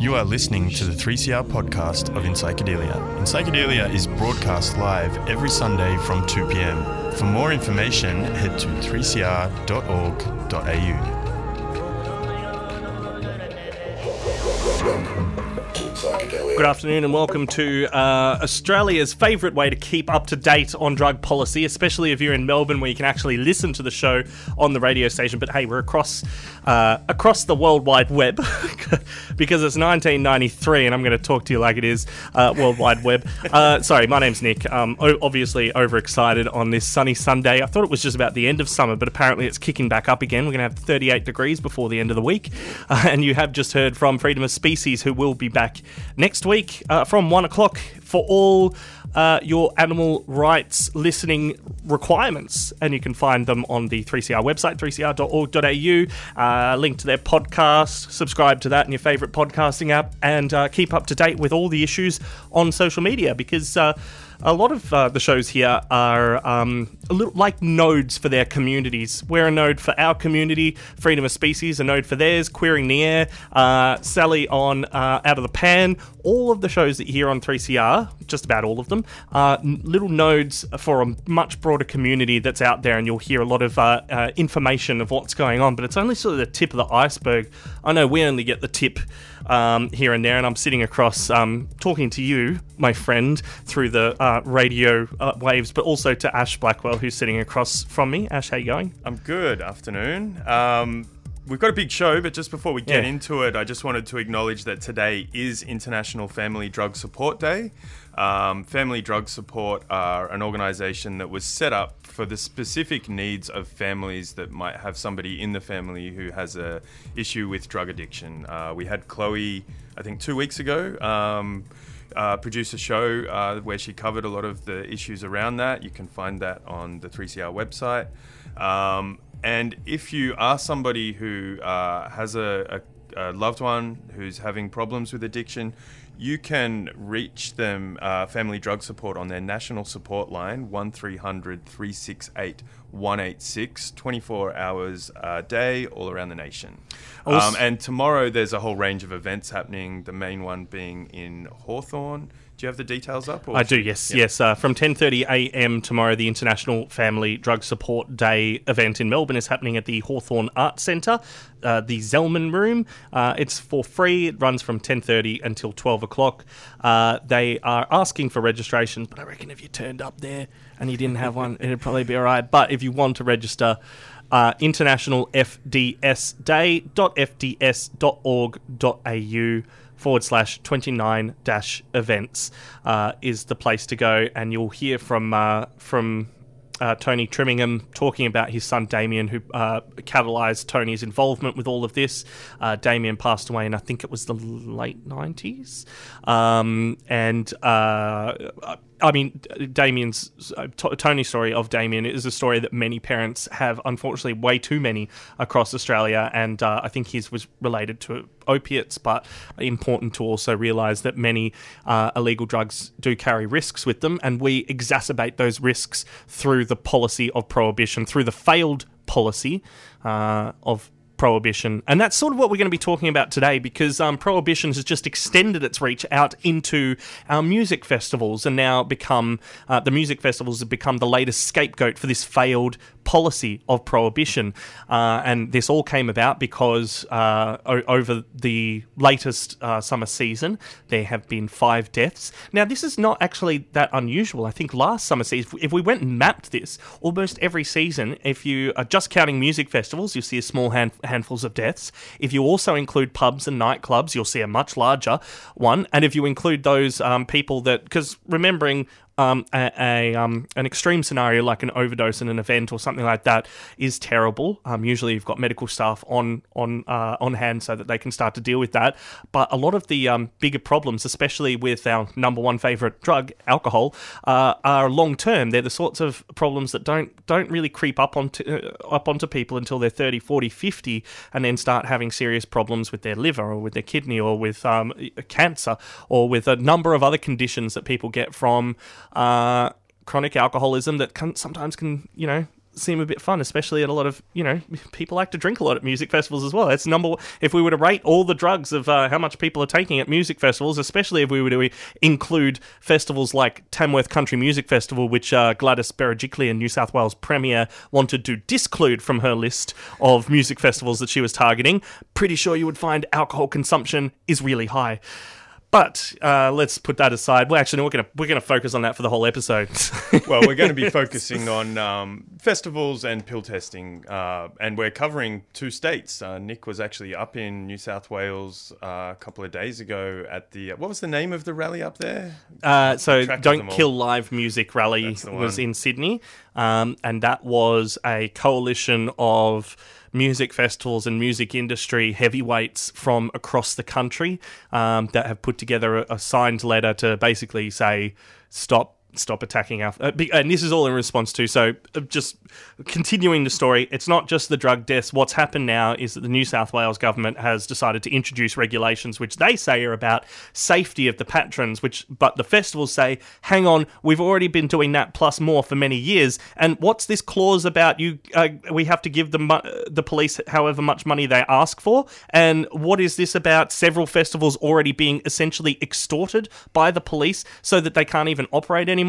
You are listening to the 3CR podcast of In Psychedelia. In Psychedelia is broadcast live every Sunday from 2 pm. For more information, head to 3cr.org.au. Good afternoon and welcome to uh, Australia's favourite way to keep up to date on drug policy, especially if you're in Melbourne where you can actually listen to the show on the radio station. But hey, we're across uh, across the world wide web because it's 1993 and I'm going to talk to you like it is uh, World Wide Web. Uh, sorry, my name's Nick. Um, obviously overexcited on this sunny Sunday. I thought it was just about the end of summer, but apparently it's kicking back up again. We're going to have 38 degrees before the end of the week. And you have just heard from Freedom of Species, who will be back next week uh, from one o'clock for all uh, your animal rights listening requirements. And you can find them on the 3CR website, 3cr.org.au. Uh, link to their podcast, subscribe to that in your favourite podcasting app, and uh, keep up to date with all the issues on social media because. A lot of uh, the shows here are um, little like nodes for their communities. We're a node for our community, Freedom of Species, a node for theirs, Queering the Air, uh, Sally on uh, Out of the Pan. All of the shows that you hear on 3CR, just about all of them, are little nodes for a much broader community that's out there, and you'll hear a lot of uh, uh, information of what's going on. But it's only sort of the tip of the iceberg. I know we only get the tip um, here and there, and I'm sitting across um, talking to you, my friend, through the uh, radio uh, waves, but also to Ash Blackwell, who's sitting across from me. Ash, how you going? I'm good. Afternoon. Um, we've got a big show, but just before we get Yeah. into it, I just wanted to acknowledge that today is International Family Drug Support Day. Um, Family Drug Support are an organisation that was set up for the specific needs of families that might have somebody in the family who has a issue with drug addiction. Uh, we had Chloe, I think, two weeks ago. Um, uh, produce a show uh, where she covered a lot of the issues around that. You can find that on the 3CR website. Um, and if you are somebody who uh, has a, a, a loved one who's having problems with addiction, you can reach them, uh, Family Drug Support, on their national support line, 1300 368 186, 24 hours a day, all around the nation. Um, and tomorrow there's a whole range of events happening, the main one being in Hawthorn. Do you have the details up? or I do, yes, yes. Uh, from 10:30 a.m. tomorrow, the International Family Drug Support Day event in Melbourne is happening at the Hawthorn Art Centre, uh, the Zelman Room. Uh, it's for free. It runs from 10:30 until 12 o'clock. Uh, they are asking for registrations, but I reckon if you turned up there and you didn't have one, it'd probably be all right. But if you want to register. Uh, international FDS day.fds.org.au forward slash 29 dash events uh, is the place to go. And you'll hear from, uh, from uh, Tony Trimmingham talking about his son Damien, who uh, catalysed Tony's involvement with all of this. Uh, Damien passed away in, I think it was the late 90s. Um, and uh, I mean, Damien's uh, T- Tony's story of Damien is a story that many parents have, unfortunately, way too many across Australia, and uh, I think his was related to opiates. But important to also realise that many uh, illegal drugs do carry risks with them, and we exacerbate those risks through the policy of prohibition, through the failed policy uh, of prohibition. And that's sort of what we're going to be talking about today because um, prohibition has just extended its reach out into our music festivals and now become uh, the music festivals have become the latest scapegoat for this failed policy of prohibition. Uh, and this all came about because uh, o- over the latest uh, summer season, there have been five deaths. Now, this is not actually that unusual. I think last summer season, if we went and mapped this, almost every season, if you are just counting music festivals, you'll see a small hand, handfuls of deaths. If you also include pubs and nightclubs, you'll see a much larger one. And if you include those um, people that, because remembering um, a, a um, an extreme scenario like an overdose in an event or something like that is terrible. Um, usually, you've got medical staff on on uh, on hand so that they can start to deal with that. But a lot of the um, bigger problems, especially with our number one favorite drug, alcohol, uh, are long term. They're the sorts of problems that don't don't really creep up onto uh, up onto people until they're 30, 40, 50, and then start having serious problems with their liver or with their kidney or with um, cancer or with a number of other conditions that people get from uh, chronic alcoholism that can sometimes can you know seem a bit fun, especially at a lot of you know people like to drink a lot at music festivals as well. That's number. If we were to rate all the drugs of uh, how much people are taking at music festivals, especially if we were to include festivals like Tamworth Country Music Festival, which uh, Gladys Berejiklian, New South Wales Premier, wanted to disclude from her list of music festivals that she was targeting, pretty sure you would find alcohol consumption is really high. But uh, let's put that aside. Well, actually, no, we're gonna we're gonna focus on that for the whole episode. well, we're going to be focusing on um, festivals and pill testing, uh, and we're covering two states. Uh, Nick was actually up in New South Wales uh, a couple of days ago at the what was the name of the rally up there? Uh, so, don't kill live music rally was in Sydney, um, and that was a coalition of music festivals and music industry heavyweights from across the country um, that have put together a, a signed letter to basically say stop stop attacking our uh, be- and this is all in response to so uh, just continuing the story it's not just the drug deaths. What's happened now is that the New South Wales government has decided to introduce regulations which they say are about safety of the patrons which but the festivals say hang on we've already been doing that plus more for many years. And what's this clause about? You uh, we have to give the mo- the police however much money they ask for. And what is this about several festivals already being essentially extorted by the police so that they can't even operate anymore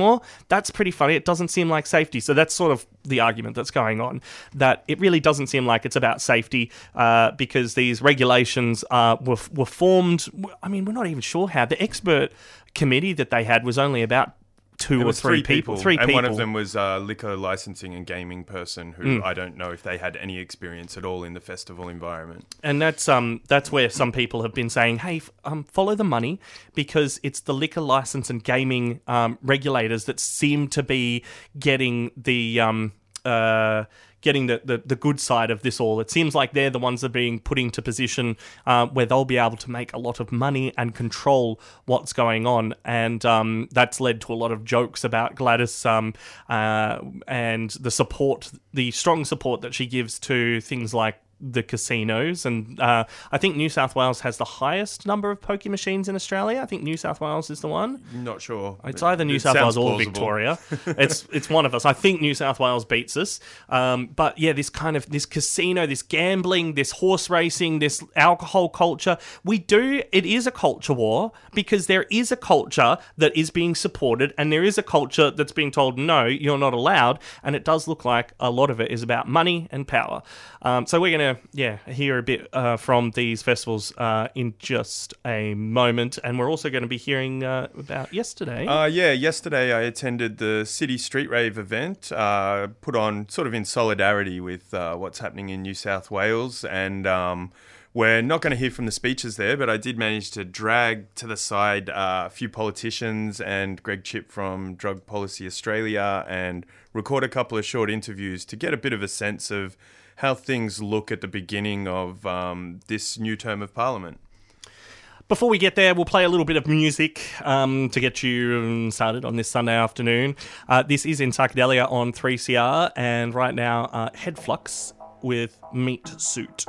that's pretty funny. It doesn't seem like safety. So that's sort of the argument that's going on that it really doesn't seem like it's about safety uh, because these regulations uh, were, were formed i mean we're not even sure how. The expert committee that they had was only about two There or was three, people, three and people one of them was a liquor licensing and gaming person who Hmm. I don't know if they had any experience at all in the festival environment. and that's um that's where some people have been saying, hey, f- um, follow the money because it's the liquor license and gaming um, regulators that seem to be getting the um uh. Getting the, the, the good side of this all. It seems like they're the ones that are being put into position uh, where they'll be able to make a lot of money and control what's going on. And um, that's led to a lot of jokes about Gladys um, uh, and the support, the strong support that she gives to things like the casinos, and uh, I think New South Wales has the highest number of pokie machines in Australia. I think New South Wales is the one. Not sure. It's either New It South Wales or. Victoria. it's it's one of us. I think New South Wales beats us. Um, but yeah, this kind of this casino, this gambling, this horse racing, this alcohol culture. We do. It is a culture war because there is a culture that is being supported, and there is a culture that's being told no, you're not allowed. And it does look like a lot of it is about money and power. Um, so we're yeah hear a bit uh, from these festivals uh, in just a moment, and we're also going to be hearing uh, about yesterday. Uh, yeah, yesterday I attended the City Street Rave event, uh, put on sort of in solidarity with uh, what's happening in New South Wales. And um, we're not going to hear from the speeches there, but I did manage to drag to the side a few politicians and Greg Chipp from Drug Policy Australia and record a couple of short interviews to get a bit of a sense of how things look at the beginning of um, this new term of Parliament. Before we get there, we'll play a little bit of music um, to get you um, started on this Sunday afternoon. Uh, this is in Psychedelia on 3CR, and right now, uh, Headflux with Meat Suit.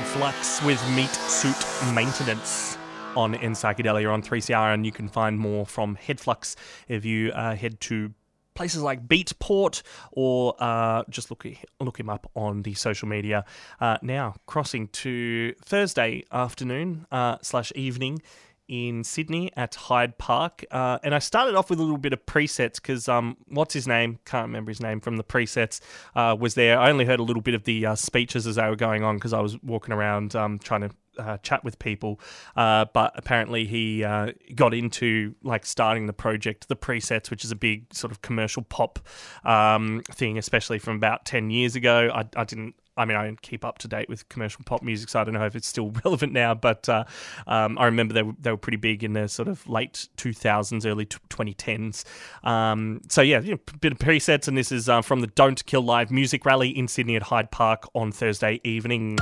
Head Flux with Meat Suit Maintenance on In Psychedelia on 3CR, and you can find more from Head Flux if you uh, head to places like Beatport or uh, just look look him up on the social media. Uh, now crossing to Thursday afternoon uh, slash evening in Sydney at Hyde Park. Uh, and I started off with a little bit of presets because um, what's his name? Can't remember his name from the presets. Uh, was there? I only heard a little bit of the uh, speeches as they were going on because I was walking around um, trying to uh, chat with people, uh, but apparently he uh, got into like starting the project, the presets, which is a big sort of commercial pop um, thing, especially from about ten years ago. I, I didn't. I mean, I don't keep up to date with commercial pop music, so I don't know if it's still relevant now. But uh, um, I remember they were, they were pretty big in the sort of late 2000s, early 2010s. Um, so yeah, you know, bit of presets, and this is uh, from the Don't Kill Live music rally in Sydney at Hyde Park on Thursday evening.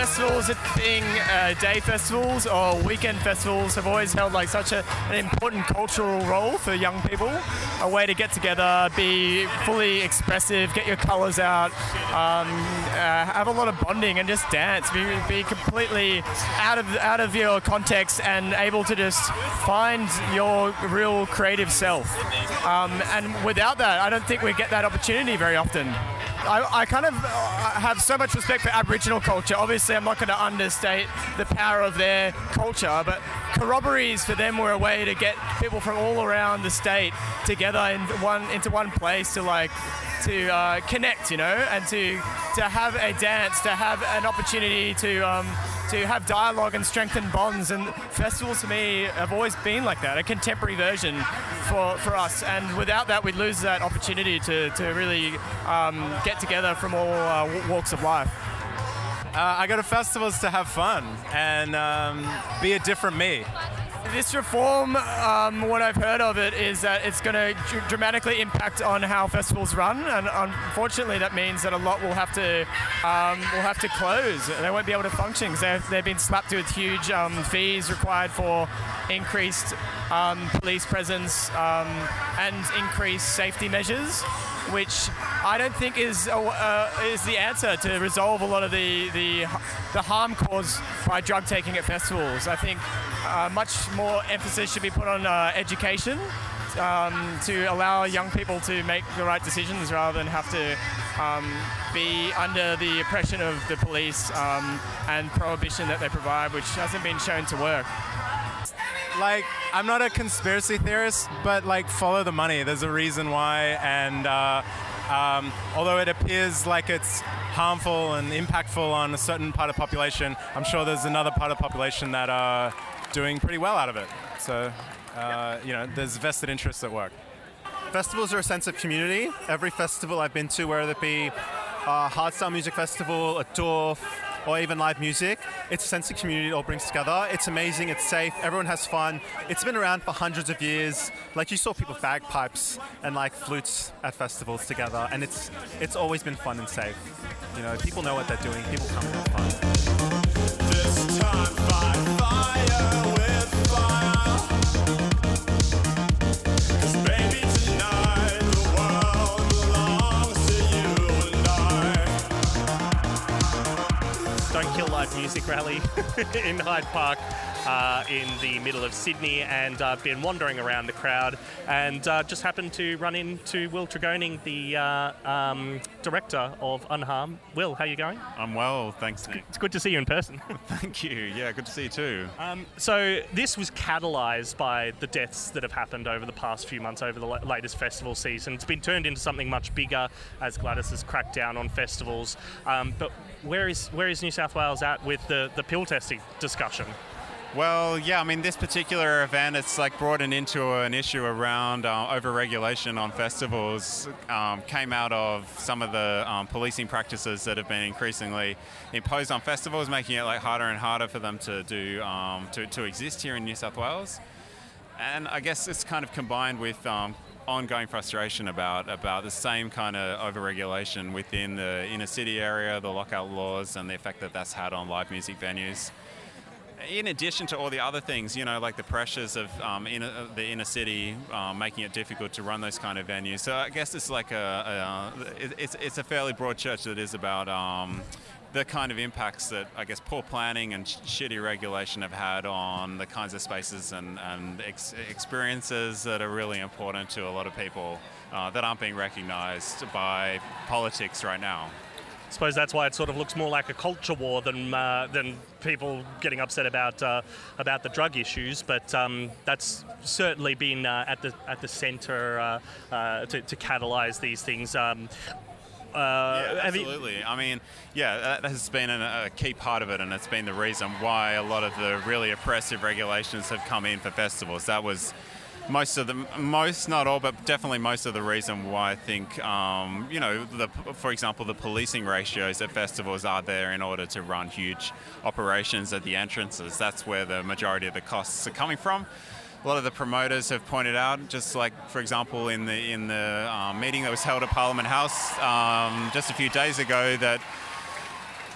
Festivals being uh, day festivals or weekend festivals have always held like such a, an important cultural role for young people. A way to get together be fully expressive get your colors out um, uh, have a lot of bonding and just dance. Be, be completely out of out of your context and able to just find your real creative self. Um, and without that I don't think we get that opportunity very often. I, I, kind of uh, have so much respect for Aboriginal culture. Obviously, I'm not going to understate the power of their culture, but corroborees for them were a way to get people from all around the state together in one into one place to like to uh, connect, you know, and to to have a dance, to have an opportunity to um, to have dialogue and strengthen bonds. And festivals to me have always been like that, a contemporary version for, for us. And without that, we'd lose that opportunity to, to really um, get together from all uh, walks of life. Uh, I go to festivals to have fun and um, be a different me. This reform, um, what I've heard of it is that it's going to dr- dramatically impact on how festivals run, and unfortunately, that means that a lot will have to um, will have to close. They won't be able to function because they've, they've been slapped with huge um, fees required for increased um, police presence um, and increased safety measures which I don't think is uh, is the answer to resolve a lot of the, the the harm caused by drug taking at festivals. I think uh, much more emphasis should be put on uh, education um, to allow young people to make the right decisions rather than have to um, be under the oppression of the police um, and prohibition that they provide, which hasn't been shown to work like I'm not a conspiracy theorist, but like follow the money. There's a reason why, and uh, um, although it appears like it's harmful and impactful on a certain part of population, I'm sure there's another part of population that are doing pretty well out of it. So, uh, you know, there's vested interests at work. Festivals are a sense of community. Every festival I've been to, whether it be a hardstyle music festival, a tour, or even live music. It's a sense of community it all brings together. It's amazing, it's safe, everyone has fun. It's been around for hundreds of years. Like you saw people bagpipes and like flutes at festivals together, and it's it's always been fun and safe. You know, people know what they're doing, people come have fun. Music rally in Hyde Park uh, in the middle of Sydney, and I've been wandering around the crowd and uh, just happened to run into Will Tregoning, the uh, um, director of Unharm. Will, how are you going? I'm well, thanks, Nick. It's good to see you in person. Thank you. Yeah, good to see you too. Um, so this was catalysed by the deaths that have happened over the past few months, over the latest festival season. It's been turned into something much bigger as Gladys has cracked down on festivals. Um, but where is where is New South Wales at with the, the pill testing discussion? Well, yeah, I mean, this particular event, it's like brought in into an issue around uh, overregulation on festivals, um, came out of some of the um, policing practices that have been increasingly imposed on festivals, making it like harder and harder for them to do um, to, to exist here in New South Wales. And I guess it's kind of combined with um, ongoing frustration about about the same kind of overregulation within the inner city area, the lockout laws, and the effect that that's had on live music venues in addition to all the other things, you know, like the pressures of um, inner, the inner city um, making it difficult to run those kind of venues. So I guess it's like a, a it's, it's a fairly broad church that is about um, the kind of impacts that I guess poor planning and sh- shitty regulation have had on the kinds of spaces and, and ex- experiences that are really important to a lot of people uh, that aren't being recognised by politics right now. I suppose that's why it sort of looks more like a culture war than uh, than people getting upset about uh, about the drug issues. But um, that's certainly been uh, at the at the centre uh, uh, to, to catalyse these things. Um, uh, yeah, have you- absolutely. I mean, yeah, that has been an, a key part of it, and it's been the reason why a lot of the really oppressive regulations have come in for festivals. That was most of the, most, not all, but definitely most of the reason why I think, um, you know, the, for example, the policing ratios at festivals are there in order to run huge operations at the entrances. That's where the majority of the costs are coming from a lot of the promoters have pointed out, just like for example in the in the um, meeting that was held at Parliament House um, just a few days ago, that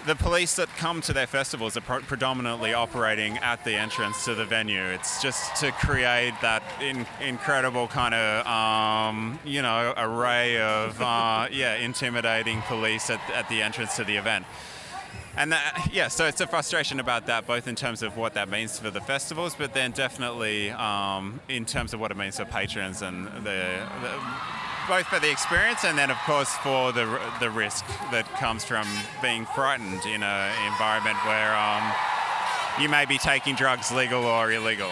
the police that come to their festivals are predominantly operating at the entrance to the venue. It's just to create that in- incredible kind of um, you know array of uh, yeah intimidating police at, at the entrance to the event. And that, yeah, so it's a frustration about that, both in terms of what that means for the festivals, but then definitely um, in terms of what it means for patrons and the, the both for the experience and then, of course, for the the risk that comes from being frightened in an environment where um, you may be taking drugs, legal or illegal.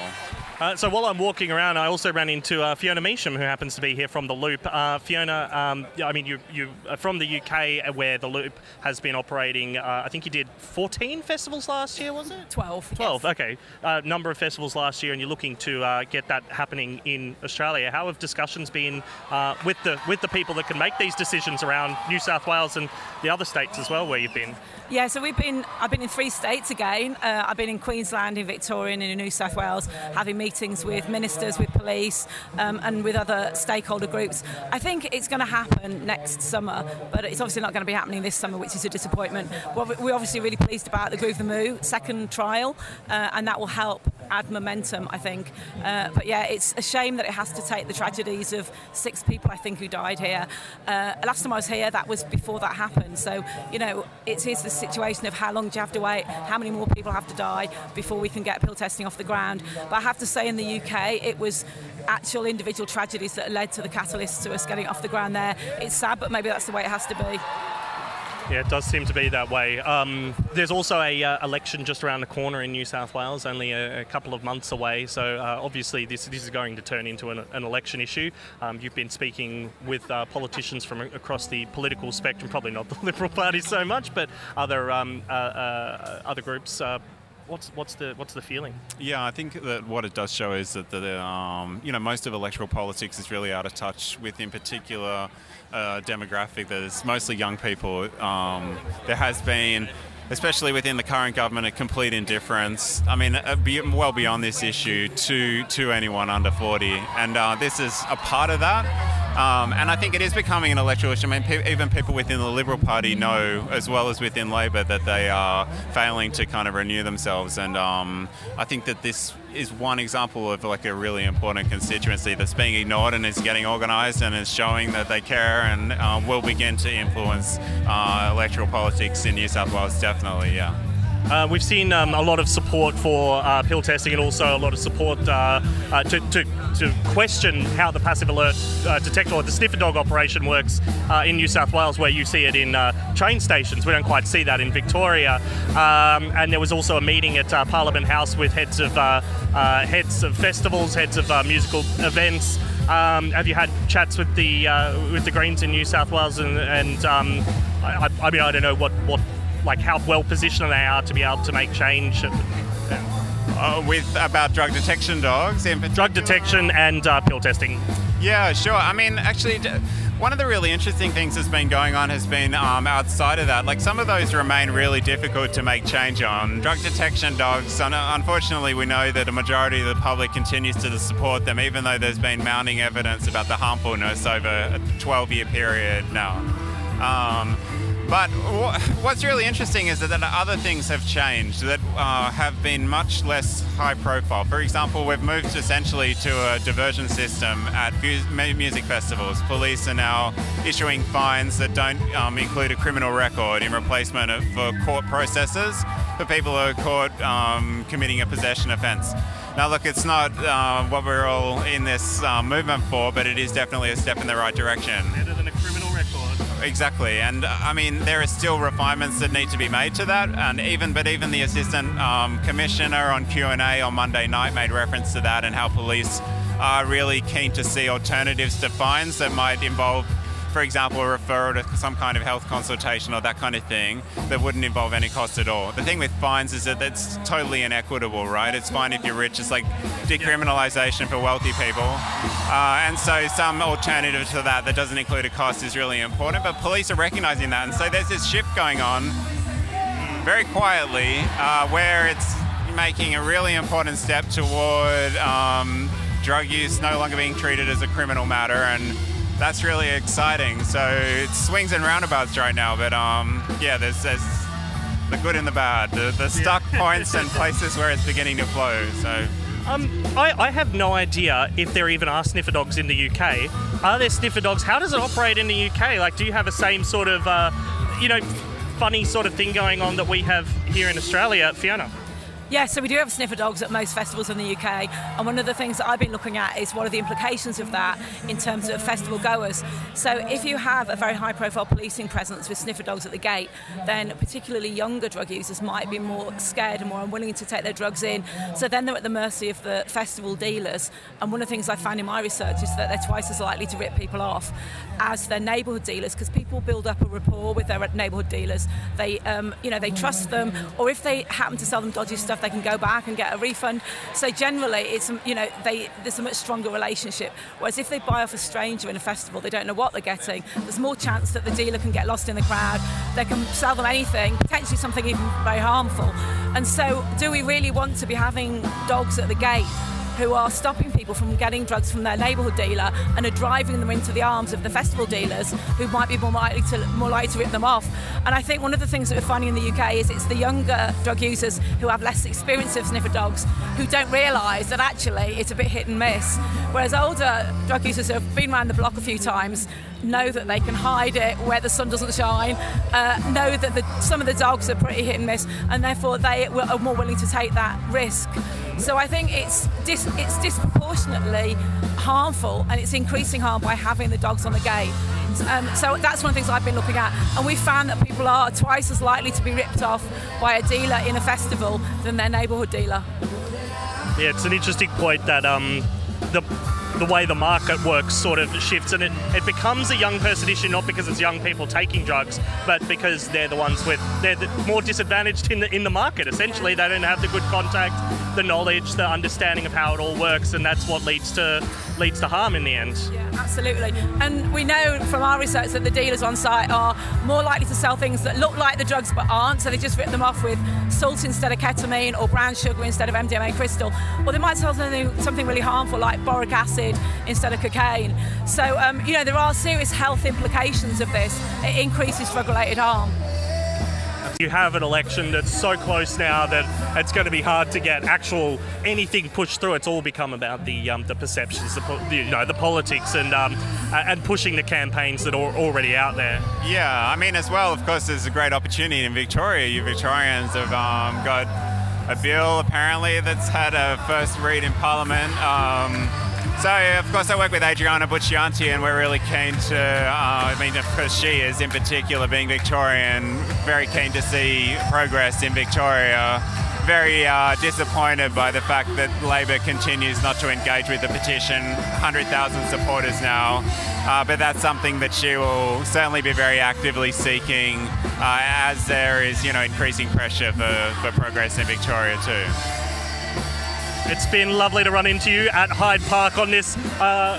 Uh, so while I'm walking around, I also ran into uh, Fiona Measham, who happens to be here from the Loop. Uh, Fiona, um, I mean, you you are from the UK, where the Loop has been operating. Uh, I think you did 14 festivals last year, was it? 12. 12. yes. Okay, uh, number of festivals last year, and you're looking to uh, get that happening in Australia. How have discussions been uh, with the with the people that can make these decisions around New South Wales and the other states as well, where you've been? Yeah, so we've been. I've been in three states again. Uh, I've been in Queensland, in Victoria, and in New South Wales, having meetings with ministers, with police, um, and with other stakeholder groups. I think it's going to happen next summer, but it's obviously not going to be happening this summer, which is a disappointment. We're obviously really pleased about the Groove the Moo second trial, uh, and that will help add momentum, I think. Uh, but yeah, it's a shame that it has to take the tragedies of six people, I think, who died here. Uh, last time I was here, that was before that happened. So, you know, it's the situation of how long do you have to wait, how many more people have to die before we can get pill testing off the ground. But I have to say, in the UK, it was actual individual tragedies that led to the catalyst to us getting off the ground there. It's sad, but maybe that's the way it has to be. Yeah, it does seem to be that way. Um, there's also a uh, election just around the corner in New South Wales, only a, a couple of months away. So uh, obviously, this this is going to turn into an, an election issue. Um, you've been speaking with uh, politicians from across the political spectrum, probably not the Liberal Party so much, but other um, uh, uh, other groups. What's what's the what's the feeling? Yeah, I think that what it does show is that the um, you know most of electoral politics is really out of touch with, in particular, uh, demographic that is mostly young people. Um, there has been. Especially within the current government, a complete indifference. I mean, uh, well beyond this issue to to anyone under 40, and uh, this is a part of that. Um, and I think it is becoming an electoral issue. I mean, pe- even people within the Liberal Party know, as well as within Labor, that they are failing to kind of renew themselves. And um, I think that this is one example of like a really important constituency that's being ignored and is getting organised and is showing that they care and uh, will begin to influence uh, electoral politics in New South Wales. Definitely, yeah. Uh, we've seen um, a lot of support for uh, pill testing and also a lot of support uh, uh, to, to, to question how the passive alert uh, detector or the sniffer dog operation works uh, in New South Wales, where you see it in train stations. We don't quite see that in Victoria. Um, and there was also a meeting at Parliament House with heads of heads of festivals, heads of musical events. Um, have you had chats with the with the Greens in New South Wales? And, and um, I, I mean, I don't know what what like how well positioned they are to be able to make change. Uh, with about drug detection dogs, in Drug detection and uh, pill testing. Yeah, sure. I mean, actually, d- one of the really interesting things that's been going on has been um, outside of that. Like some of those remain really difficult to make change on. Drug detection dogs, un- unfortunately, we know that a majority of the public continues to support them, even though there's been mounting evidence about the harmfulness over a 12 year period now. Um, But what's really interesting is that, other things have changed that uh, have been much less high profile. For example, we've moved essentially to a diversion system at music festivals. Police are now issuing fines that don't um, include a criminal record in replacement of for court processes for people who are caught um, committing a possession offence. Now, look, it's not uh, what we're all in this uh, movement for, but it is definitely a step in the right direction. Exactly, and uh, I mean there are still refinements that need to be made to that, and even but even the assistant um, commissioner on Q and A on Monday night made reference to that and how police are really keen to see alternatives to fines that might involve, for example, a referral to some kind of health consultation or that kind of thing that wouldn't involve any cost at all. The thing with fines is that it's totally inequitable, right? It's fine if you're rich, it's like decriminalisation for wealthy people. Uh, and so some alternative to that that doesn't include a cost is really important. But police are recognising that, and so there's this shift going on very quietly uh, where it's making a really important step toward um, drug use no longer being treated as a criminal matter, and that's really exciting. So it swings and roundabouts right now, but um, yeah, there's, there's the good and the bad, the, the stuck points and places where it's beginning to flow. So. Um, I, I have no idea if there even are sniffer dogs in the UK. Are there sniffer dogs? How does it operate in the UK? Like, do you have the same sort of, uh, you know, funny sort of thing going on that we have here in Australia, Fiona? Yeah, so we do have sniffer dogs at most festivals in the UK, and one of the things that I've been looking at is what are the implications of that in terms of festival goers. So if you have a very high profile policing presence with sniffer dogs at the gate, then particularly younger drug users might be more scared and more unwilling to take their drugs in. So then they're at the mercy of the festival dealers. And one of the things I found in my research is that they're twice as likely to rip people off as their neighbourhood dealers because people build up a rapport with their neighbourhood dealers. They, um, you know, they trust them, or if they happen to sell them dodgy stuff, they can go back and get a refund. So generally, it's um, you know they there's a much stronger relationship. Whereas if they buy off a stranger in a festival, they don't know what they're getting. There's more chance that the dealer can get lost in the crowd. They can sell them anything, potentially something even very harmful. And so, do we really want to be having dogs at the gate? who are stopping people from getting drugs from their neighbourhood dealer and are driving them into the arms of the festival dealers who might be more likely to more likely to rip them off. And I think one of the things that we're finding in the UK is it's the younger drug users who have less experience of sniffer dogs who don't realise that actually it's a bit hit and miss. Whereas older drug users who have been around the block a few times know that they can hide it where the sun doesn't shine, uh, know that the, some of the dogs are pretty hit and miss, and therefore they are more willing to take that risk. So I think it's dis- it's disproportionately harmful, and it's increasing harm by having the dogs on the gate. Um, so that's one of the things I've been looking at, and we found that people are twice as likely to be ripped off by a dealer in a festival than their neighbourhood dealer. Yeah, it's an interesting point that um, the the way the market works sort of shifts and it, it becomes a young person issue not because it's young people taking drugs but because they're the ones with they're the more disadvantaged in the in the market essentially they don't have the good contact the knowledge the understanding of how it all works and that's what leads to leads to harm in the end Yeah, absolutely. And we know from our research that the dealers on site are more likely to sell things that look like the drugs but aren't. So they just rip them off with salt instead of ketamine or brown sugar instead of MDMA crystal. Or they might sell something, something really harmful like boric acid instead of cocaine. So, um, you know, there are serious health implications of this. It increases drug related harm. you have an election that's so close now that it's going to be hard to get actual anything pushed through. It's all become about the um, the perceptions, the, you know the politics, and um, and pushing the campaigns that are already out there. Yeah, I mean, as well, of course, there's a great opportunity in Victoria. You Victorians have um, got a bill apparently that's had a first read in Parliament. Um, so, of course, I work with Adriana Buccianti, and we're really keen to. Uh, I mean, of course, she is in particular, being Victorian, very keen to see progress in Victoria. Very uh, disappointed by the fact that Labor continues not to engage with the petition. 100,000 supporters now, uh, but that's something that she will certainly be very actively seeking uh, as there is, you know, increasing pressure for, for progress in Victoria too. It's been lovely to run into you at Hyde Park on this. Uh,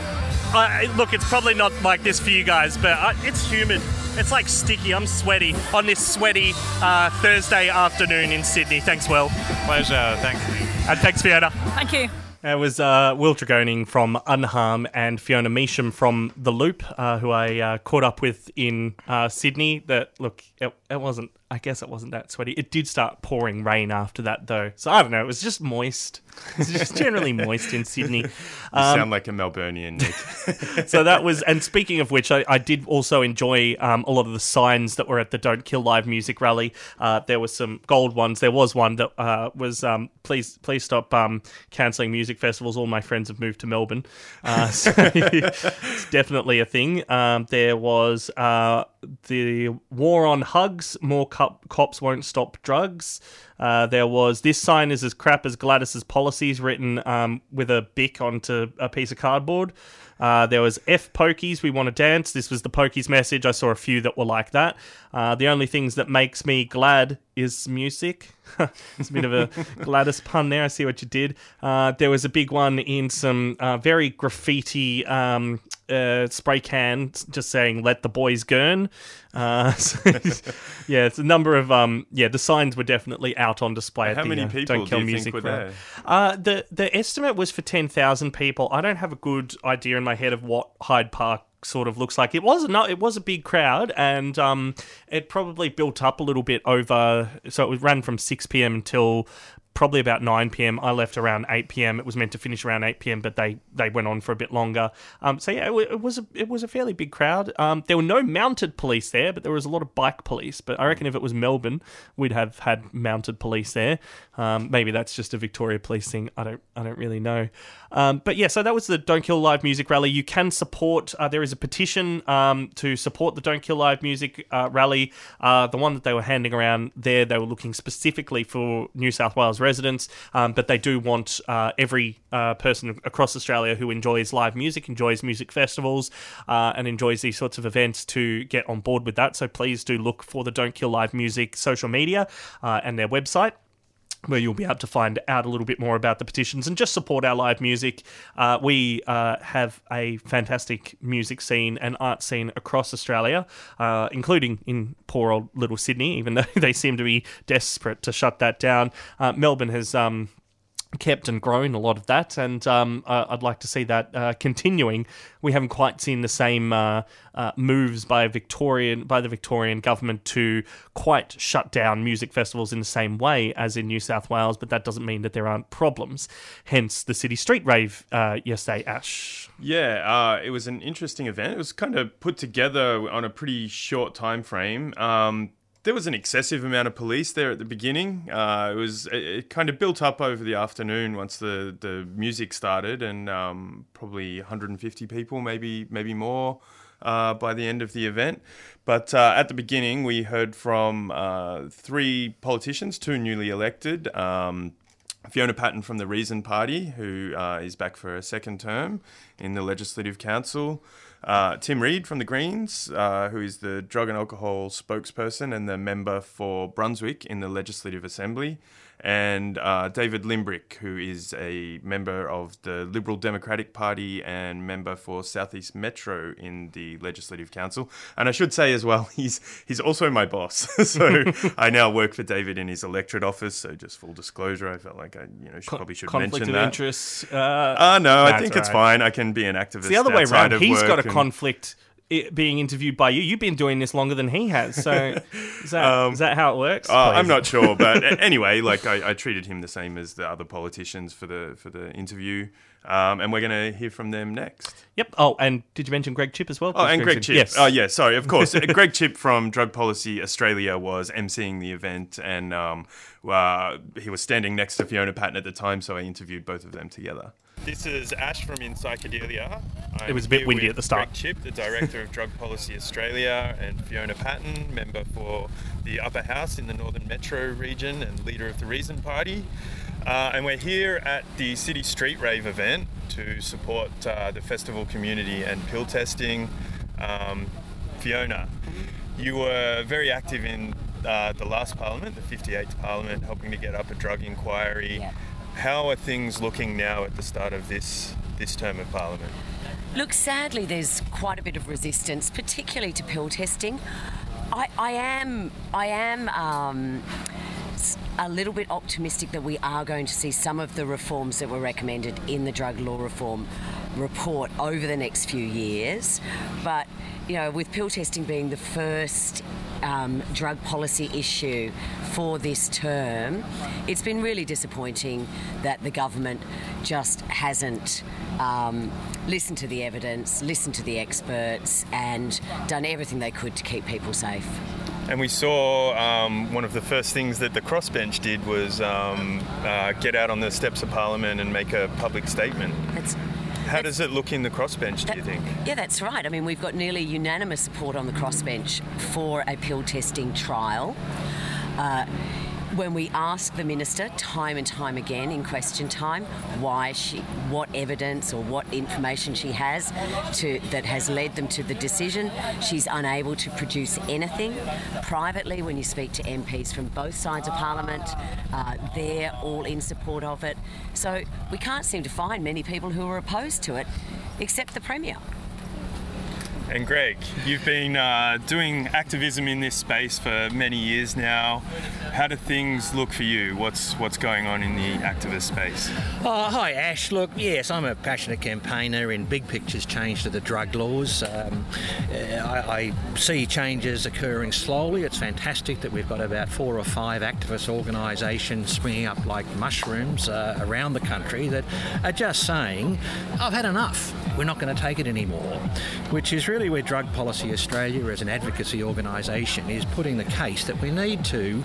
I, look, it's probably not like this for you guys, but uh, it's humid. It's like sticky. I'm sweaty on this sweaty uh, Thursday afternoon in Sydney. Thanks, Will. Pleasure. Thanks. And thanks, Fiona. Thank you. It was uh, Will Tregoning from Unharm and Fiona Measham from The Loop, uh, who I uh, caught up with in uh, Sydney. That look, it, it wasn't. I guess it wasn't that sweaty. It did start pouring rain after that, though. So I don't know. It was just moist. It's just generally moist in Sydney. You sound like a Melburnian, Nick. so that was, and speaking of which, I, I did also enjoy um, a lot of the signs that were at the Don't Kill Live music rally. Uh, there were some gold ones. There was one that uh, was um, please please stop um, cancelling music festivals. All my friends have moved to Melbourne, uh, so it's definitely a thing. Um, there was uh, the war on hugs. More cop- cops won't stop drugs. Uh, there was this sign is as crap as Gladys's policies written um, with a bic onto a piece of cardboard. Uh, there was F Pokies, we want to dance. This was the Pokies message. I saw a few that were like that. Uh, the only things that makes me glad is music. it's a bit of a Gladys pun there. I see what you did. Uh, there was a big one in some uh, very graffiti um, uh, spray can just saying "Let the boys gurn." Uh, so yeah, it's a number of um, yeah. The signs were definitely out on display. at How the, many uh, people Don't Kill do Music think were there? Uh, the the estimate was for ten thousand people. I don't have a good idea in my head of what Hyde Park sort of looks like. It was not. It was a big crowd, and um, it probably built up a little bit over. So it was ran from six p.m. until probably about 9 p.m. I left around 8 p.m. It was meant to finish around 8 p.m., but they, they went on for a bit longer. Um, so yeah, it, it was a, it was a fairly big crowd. Um, there were no mounted police there, but there was a lot of bike police. But I reckon if it was Melbourne, we'd have had mounted police there. Um, maybe that's just a Victoria Police thing. I don't I don't really know. Um, but yeah, so that was the Don't Kill Live Music Rally. You can support. Uh, there is a petition um, to support the Don't Kill Live Music uh, Rally. Uh, the one that they were handing around there, they were looking specifically for New South Wales residents, um, but they do want uh, every uh, person across Australia who enjoys live music, enjoys music festivals, uh, and enjoys these sorts of events to get on board with that. So please do look for the Don't Kill Live Music social media uh, and their website where you'll be able to find out a little bit more about the petitions and just support our live music. Uh, we uh, have a fantastic music scene and art scene across Australia, uh, including in poor old little Sydney, even though they seem to be desperate to shut that down. Uh, Melbourne has. Um, kept and grown a lot of that, and um, uh, I'd like to see that uh, continuing. We haven't quite seen the same uh, uh, moves by Victorian by the Victorian government to quite shut down music festivals in the same way as in New South Wales, but that doesn't mean that there aren't problems. Hence the city street rave uh, yesterday, Ash. Yeah, uh, it was an interesting event. It was kind of put together on a pretty short time frame. Um, there was an excessive amount of police there at the beginning. Uh, it was it, it kind of built up over the afternoon once the, the music started, and um, probably 150 people, maybe maybe more. Uh, by the end of the event. But uh, at the beginning, we heard from uh, three politicians, two newly elected. Um, Fiona Patten from the Reason Party, who uh, is back for a second term in the Legislative Council. Uh, Tim Read from the Greens, uh, who is the drug and alcohol spokesperson and the member for Brunswick in the Legislative Assembly. And uh, David Limbrick, who is a member of the Liberal Democratic Party and member for Southeast Metro in the Legislative Council. And I should say as well, he's he's also my boss. so I now work for David in his electorate office. So just full disclosure, I felt like I you know should, probably should Conflict mention of that. interest. Uh, Uh, no, I think it's fine. I can be an activist. it's the other way around. He's got a and- conflict. I being interviewed by you, you've been doing this longer than he has. So, is that, is that how it works? Uh, I'm not sure, but anyway, like I, I treated him the same as the other politicians for the for the interview, um, and we're going to hear from them next. Yep. Oh, and did you mention Greg Chipp as well? Oh, and Greg Chipp. Yes. Oh, yeah. Sorry, of course. Greg Chipp from Drug Policy Australia was emceeing the event, and um, uh, he was standing next to Fiona Patten at the time, so I interviewed both of them together. This is Ash from In Psychedelia. I'm It was a bit windy at the start. Greg Chipp, the director of Drug Policy Australia, and Fiona Patten, member for the Upper House in the Northern Metro region and leader of the Reason Party. Uh, and we're here at the City Street Rave event to support uh, the festival community and pill testing. Um, Fiona, you were very active in uh, the last parliament, the 58th parliament, helping to get up a drug inquiry. Yeah. How are things looking now at the start of this this term of parliament? Look, sadly, there's quite a bit of resistance, particularly to pill testing. I, I am, I am um, a little bit optimistic that we are going to see some of the reforms that were recommended in the drug law reform report over the next few years. But, you know, with pill testing being the first um, drug policy issue for this term, it's been really disappointing that the government just hasn't um, listened to the evidence, listened to the experts, and done everything they could to keep people safe. And we saw um, one of the first things that the crossbench did was um, uh, get out on the steps of Parliament and make a public statement. That's, How does it look in the crossbench, do you think? Yeah, that's right. I mean, we've got nearly unanimous support on the crossbench for a pill testing trial. Uh, when we ask the minister time and time again in question time why she, what evidence or what information she has to that has led them to the decision, she's unable to produce anything. Privately, when you speak to MPs from both sides of Parliament, uh, they're all in support of it. So we can't seem to find many people who are opposed to it, except the premier. And Greg, you've been uh, doing activism in this space for many years now. How do things look for you? What's what's going on in the activist space? Oh, hi, Ash. Look, yes, I'm a passionate campaigner in big pictures change to the drug laws. Um, uh, I, I see changes occurring slowly. It's fantastic that we've got about four or five activist organisations springing up like mushrooms uh, around the country that are just saying, I've had enough. We're not going to take it anymore, which is really where Drug Policy Australia, as an advocacy organisation, is putting the case that we need to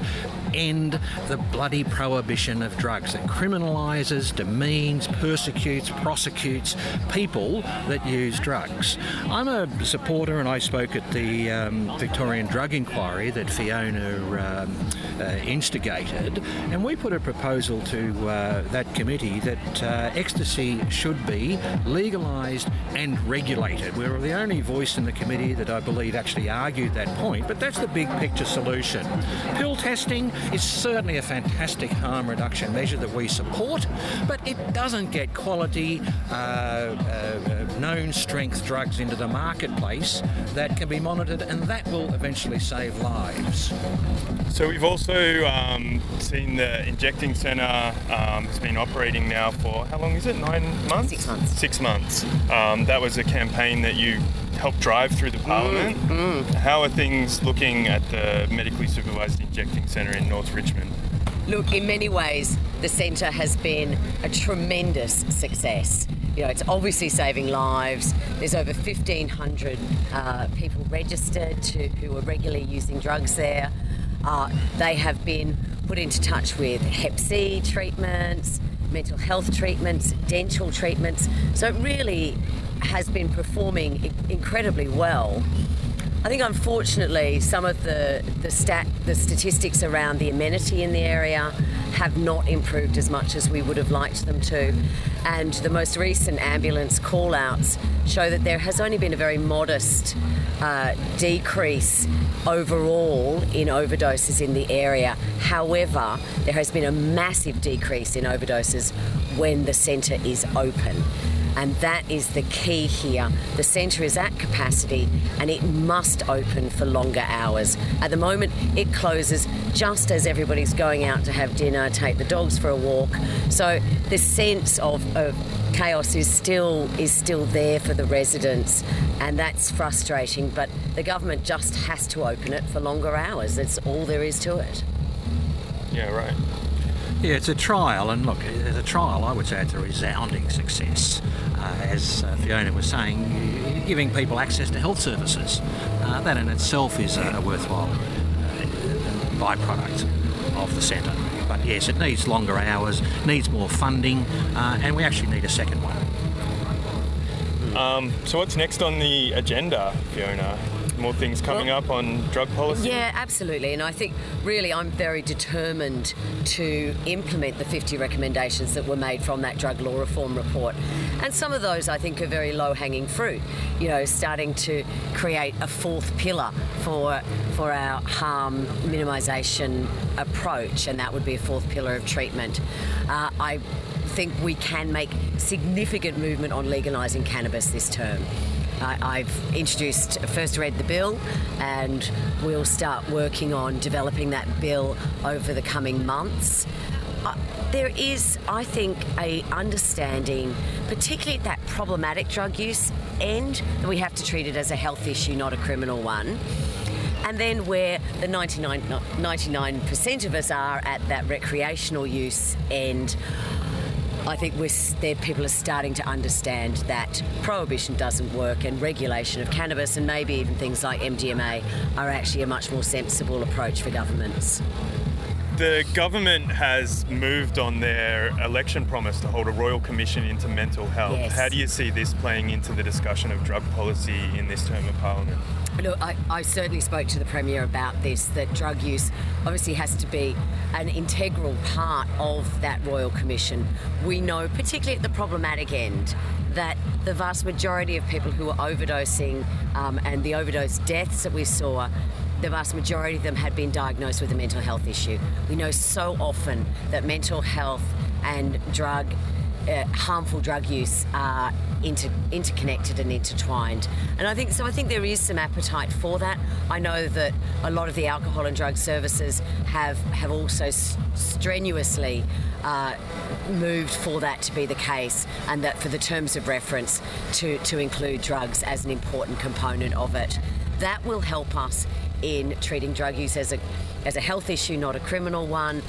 end the bloody prohibition of drugs that criminalises, demeans, persecutes, prosecutes people that use drugs. I'm a supporter, and I spoke at the um, Victorian Drug Inquiry that Fiona um, instigated, and we put a proposal to uh, that committee that uh, ecstasy should be legalised and regulated. We were the only voice in the committee that I believe actually argued that point, but that's the big picture solution. Pill testing is certainly a fantastic harm reduction measure that we support, but it doesn't get quality, uh, uh, known strength drugs into the marketplace that can be monitored, and that will eventually save lives. So we've also um, seen the injecting centre um, has been operating now for how long is it? Nine months. Six months. Six months. Um, that was a campaign that you helped drive through the Parliament. How are things looking at the medically supervised injecting centre in North Richmond? Look, in many ways, the centre has been a tremendous success. You know, it's obviously saving lives. There's over 1,500 uh, people registered to, who are regularly using drugs there. Uh, they have been put into touch with Hep C treatments, mental health treatments, dental treatments. So it really has been performing incredibly well. I think unfortunately some of the the stat the statistics around the amenity in the area have not improved as much as we would have liked them to. And the most recent ambulance call outs show that there has only been a very modest uh, decrease overall in overdoses in the area. However, there has been a massive decrease in overdoses when the centre is open. And that is the key here. The centre is at capacity and it must open for longer hours. At the moment, it closes just as everybody's going out to have dinner, take the dogs for a walk. So the sense of, of chaos is still is still there for the residents, and that's frustrating. But the government just has to open it for longer hours. That's all there is to it. Yeah, right. Yeah, it's a trial, and look, it's a trial, I would say it's a resounding success. Uh, as uh, Fiona was saying, giving people access to health services. Uh, that in itself is a, worthwhile byproduct of the centre. But yes, it needs longer hours, needs more funding, and we actually need a second one. Um, so what's next on the agenda, Fiona? More things coming up on drug policy? Yeah, absolutely. And I think really I'm very determined to implement the 50 recommendations that were made from that drug law reform report. And some of those I think are very low hanging fruit. You know, starting to create a fourth pillar for for our harm minimisation approach, and that would be a fourth pillar of treatment. Uh, I think we can make significant movement on legalising cannabis this term. I, I've introduced, first read the bill, and we'll start working on developing that bill over the coming months. Uh, there is, I think, a understanding, particularly at that problematic drug use end, that we have to treat it as a health issue, not a criminal one. And then where the 99, 99% of us are at that recreational use end, I think we're, there, people are starting to understand that prohibition doesn't work and regulation of cannabis and maybe even things like MDMA are actually a much more sensible approach for governments. The government has moved on their election promise to hold a royal commission into mental health. Yes. How do you see this playing into the discussion of drug policy in this term of parliament? Look, I, I certainly spoke to the Premier about this that drug use obviously has to be an integral part of that Royal Commission. We know, particularly at the problematic end, that the vast majority of people who were overdosing um, and the overdose deaths that we saw the vast majority of them had been diagnosed with a mental health issue. We know so often that mental health and drug, uh, harmful drug use are inter- interconnected and intertwined. And I think so. I think there is some appetite for that. I know that a lot of the alcohol and drug services have have also s- strenuously. Uh, moved for that to be the case, and that for the terms of reference to, to include drugs as an important component of it. That will help us in treating drug use as a as a health issue, not a criminal one.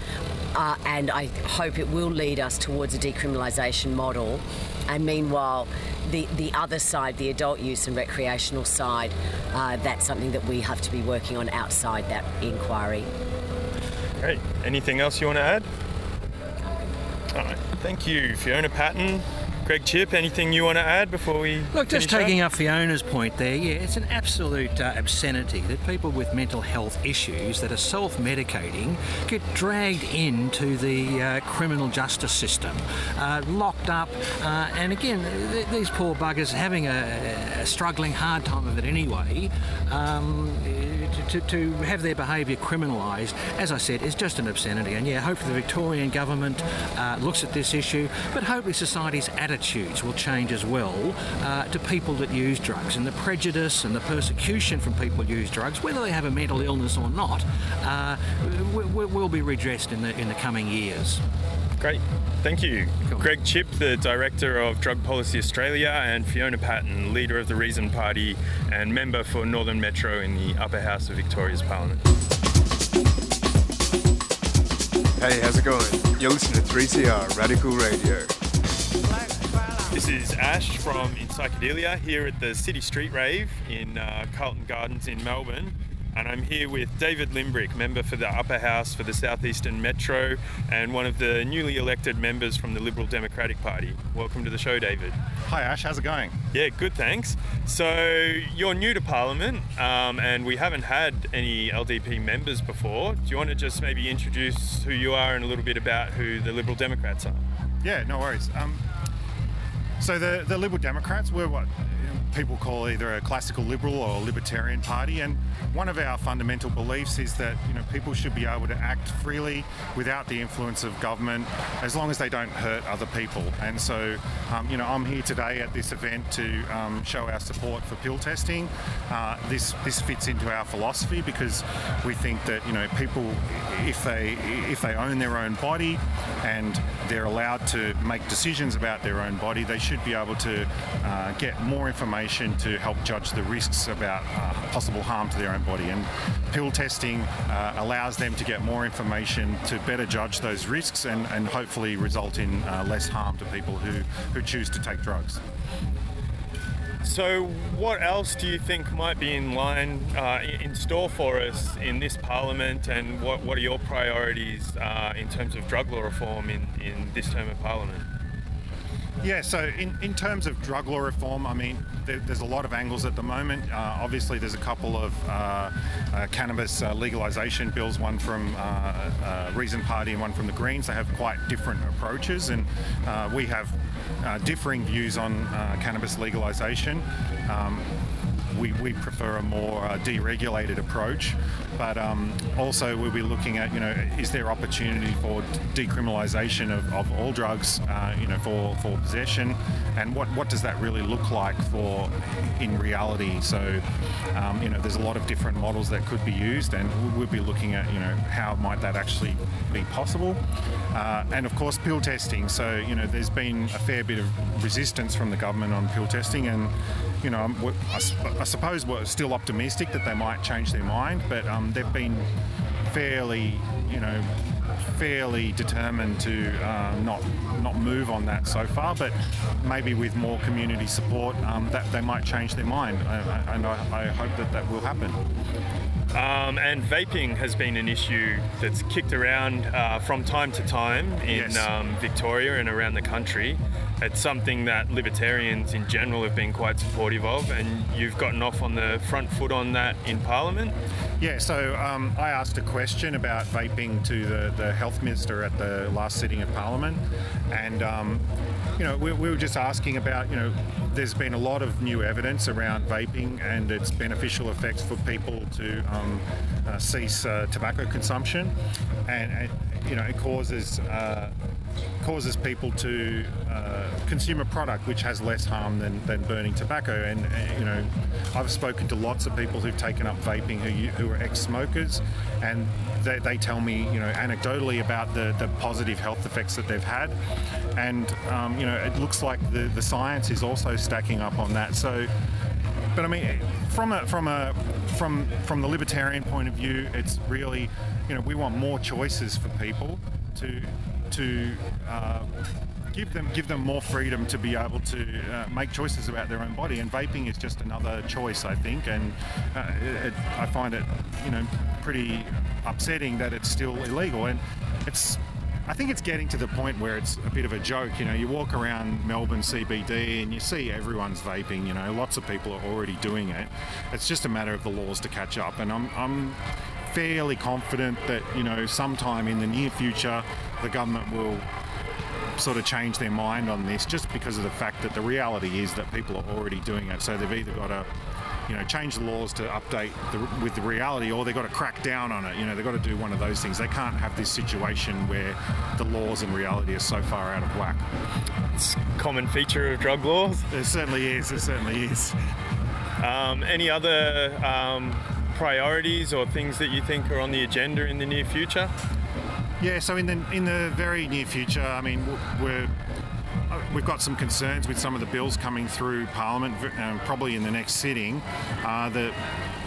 Uh, and I hope it will lead us towards a decriminalisation model. And meanwhile, the, the other side, the adult use and recreational side, uh, that's something that we have to be working on outside that inquiry. Great. Anything else you want to add? All right. Thank you, Fiona Patten. Greg Chipp, anything you want to add before we Look, just taking up? up Fiona's point there, yeah, it's an absolute uh, obscenity that people with mental health issues that are self medicating get dragged into the uh, criminal justice system, uh, locked up, uh, and again, th- these poor buggers having a, a struggling hard time of it anyway. Um, to, to have their behaviour criminalised, as I said, is just an obscenity. And yeah, hopefully the Victorian government uh, looks at this issue, but hopefully society's attitudes will change as well uh, to people that use drugs and the prejudice and the persecution from people who use drugs, whether they have a mental illness or not, uh, will be redressed in the in the coming years. Great. Thank you. Cool. Greg Chipp, the Director of Drug Policy Australia, and Fiona Patten, Leader of the Reason Party and member for Northern Metro in the upper house of Victoria's Parliament. Hey, how's it going? You're listening to 3CR Radical Radio. This is Ash from In Psychedelia here at the City Street Rave in uh, Carlton Gardens in Melbourne. And I'm here with David Limbrick, member for the Upper House for the Southeastern Metro and one of the newly elected members from the Liberal Democratic Party. Welcome to the show, David. Hi Ash, how's it going? Yeah, good, thanks. So you're new to Parliament, um, and we haven't had any LDP members before. Do you want to just maybe introduce who you are and a little bit about who the Liberal Democrats are? Yeah, no worries. Um, so the, the Liberal Democrats were what people call either a classical liberal or a libertarian party, and one of our fundamental beliefs is that you know people should be able to act freely without the influence of government, as long as they don't hurt other people. And so, um, you know, I'm here today at this event to um, show our support for pill testing. Uh, this this fits into our philosophy because we think that you know people, if they if they own their own body and they're allowed to make decisions about their own body, they should be able to uh, get more information to help judge the risks about uh, possible harm to their own body. And pill testing uh, allows them to get more information to better judge those risks and, and hopefully result in uh, less harm to people who, who choose to take drugs. So, what else do you think might be in line, uh, in store for us in this Parliament, and what, what are your priorities uh, in terms of drug law reform in, in this term of Parliament? Yeah, so in, in terms of drug law reform, I mean, there, there's a lot of angles at the moment. Uh, obviously, there's a couple of uh, uh, cannabis uh, legalisation bills, one from uh, uh, Reason Party and one from the Greens. They have quite different approaches, and we have differing views on cannabis legalisation. Um, we, we prefer a more uh, deregulated approach. But um, also, we'll be looking at, you know, is there opportunity for decriminalisation of, of all drugs, uh, you know, for, for possession, and what, what does that really look like for in reality? So, um, you know, there's a lot of different models that could be used, and we'll be looking at, you know, how might that actually be possible. Uh, and of course, pill testing. So, you know, there's been a fair bit of resistance from the government on pill testing, and you know, I, I suppose we're still optimistic that they might change their mind, but um, they've been fairly, you know, fairly determined to uh, not not move on that so far. But maybe with more community support, um, that they might change their mind, and I, I hope that that will happen. Um, and vaping has been an issue that's kicked around uh, from time to time in Yes. um, Victoria and around the country. It's something that libertarians in general have been quite supportive of, and you've gotten off on the front foot on that in Parliament. Yeah, so um, I asked a question about vaping to the, the health minister at the last sitting of Parliament, and um, you know we, we were just asking about you know there's been a lot of new evidence around vaping and its beneficial effects for people to um, uh, cease uh, tobacco consumption, and, and you know it causes. Uh, causes people to uh, consume a product which has less harm than, than burning tobacco. And, uh, you know, I've spoken to lots of people who've taken up vaping who, who are ex-smokers, and they, they tell me, you know, anecdotally about the, the positive health effects that they've had. And, um, you know, it looks like the, the science is also stacking up on that. So, but I mean, from a from a from from the libertarian point of view, it's really, you know, we want more choices for people to to uh, give them give them more freedom to be able to uh, make choices about their own body. And vaping is just another choice, I think. And uh, it, it, I find it, you know, pretty upsetting that it's still illegal. And it's I think it's getting to the point where it's a bit of a joke. You know, you walk around Melbourne CBD and you see everyone's vaping. You know, lots of people are already doing it. It's just a matter of the laws to catch up. And I'm, I'm fairly confident that you know sometime in the near future the government will sort of change their mind on this just because of the fact that the reality is that people are already doing it so they've either got to you know change the laws to update the, with the reality or they've got to crack down on it. You know they've got to do one of those things. They can't have this situation where the laws and reality are so far out of whack. It's a common feature of drug laws. It certainly is. It certainly is. Um, any other um, priorities or things that you think are on the agenda in the near future? Yeah, so in the in the very near future, I mean, we're we've got some concerns with some of the bills coming through Parliament, um, probably in the next sitting. Uh, the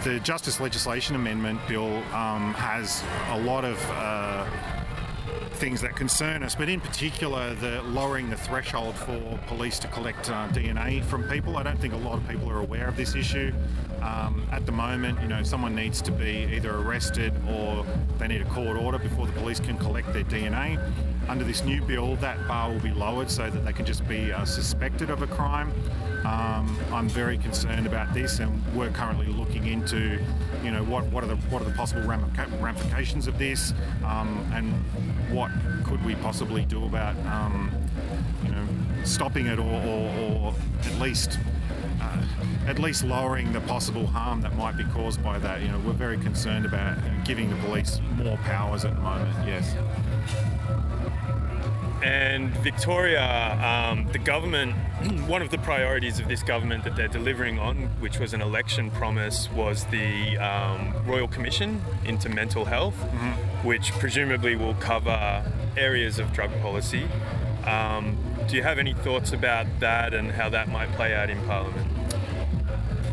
the Justice Legislation Amendment Bill um, has a lot of uh, things that concern us, but in particular, the lowering the threshold for police to collect uh, DNA from people. I don't think a lot of people are aware of this issue. Um, at the moment, you know, someone needs to be either arrested or they need a court order before the police can collect their DNA. Under this new bill, that bar will be lowered so that they can just be uh, suspected of a crime. Um, I'm very concerned about this, and we're currently looking into, you know, what, what are the what are the possible ramifications of this, um, and what could we possibly do about, um, you know, stopping it or, or, or at least uh, at least lowering the possible harm that might be caused by that. You know, we're very concerned about giving the police more powers at the moment. Yes. And Victoria, um, the government, one of the priorities of this government that they're delivering on, which was an election promise, was the um, Royal Commission into mental health, which presumably will cover areas of drug policy. Um, do you have any thoughts about that and how that might play out in Parliament?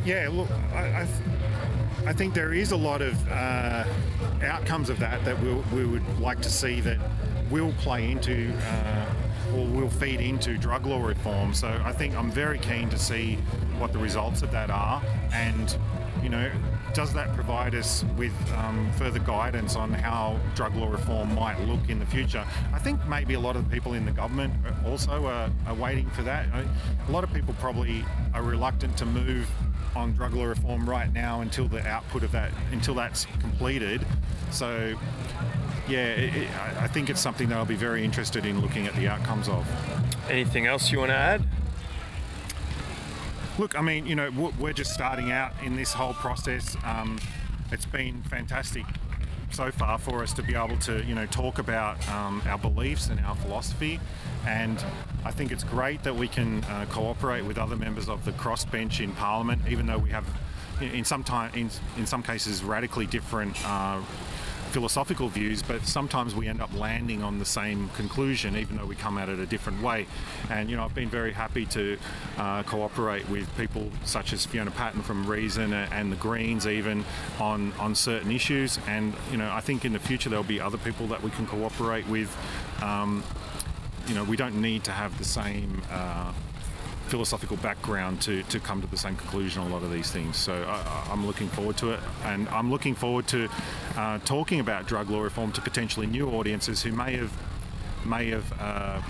Yeah, look, I, I, th- I think there is a lot of uh, outcomes of that that we'll, we would like to see that will play into uh, or will feed into drug law reform. So I think I'm very keen to see what the results of that are, and you know, does that provide us with um, further guidance on how drug law reform might look in the future? I think maybe a lot of people in the government also are, are waiting for that. A lot of people probably are reluctant to move on drug law reform right now until the output of that until that's completed. So, yeah, it, it, I I think it's something that I'll be very interested in looking at the outcomes of. Anything else you want to add? look, I mean, you know, we're just starting out in this whole process. Um, it's been fantastic so far for us to be able to, you know, talk about um, our beliefs and our philosophy. And I think it's great that we can uh, cooperate with other members of the crossbench in Parliament, even though we have, in, in some time, in, in some cases, radically different. Uh, philosophical views, but sometimes we end up landing on the same conclusion, even though we come at it a different way. And you know, I've been very happy to uh, cooperate with people such as Fiona Patten from Reason and the Greens, even on on certain issues. And you know, I think in the future there'll be other people that we can cooperate with. Um, you know, we don't need to have the same. Uh, philosophical background to, to come to the same conclusion on a lot of these things. So I, am looking forward to it, and I'm looking forward to uh, talking about drug law reform to potentially new audiences who may have may have. Uh,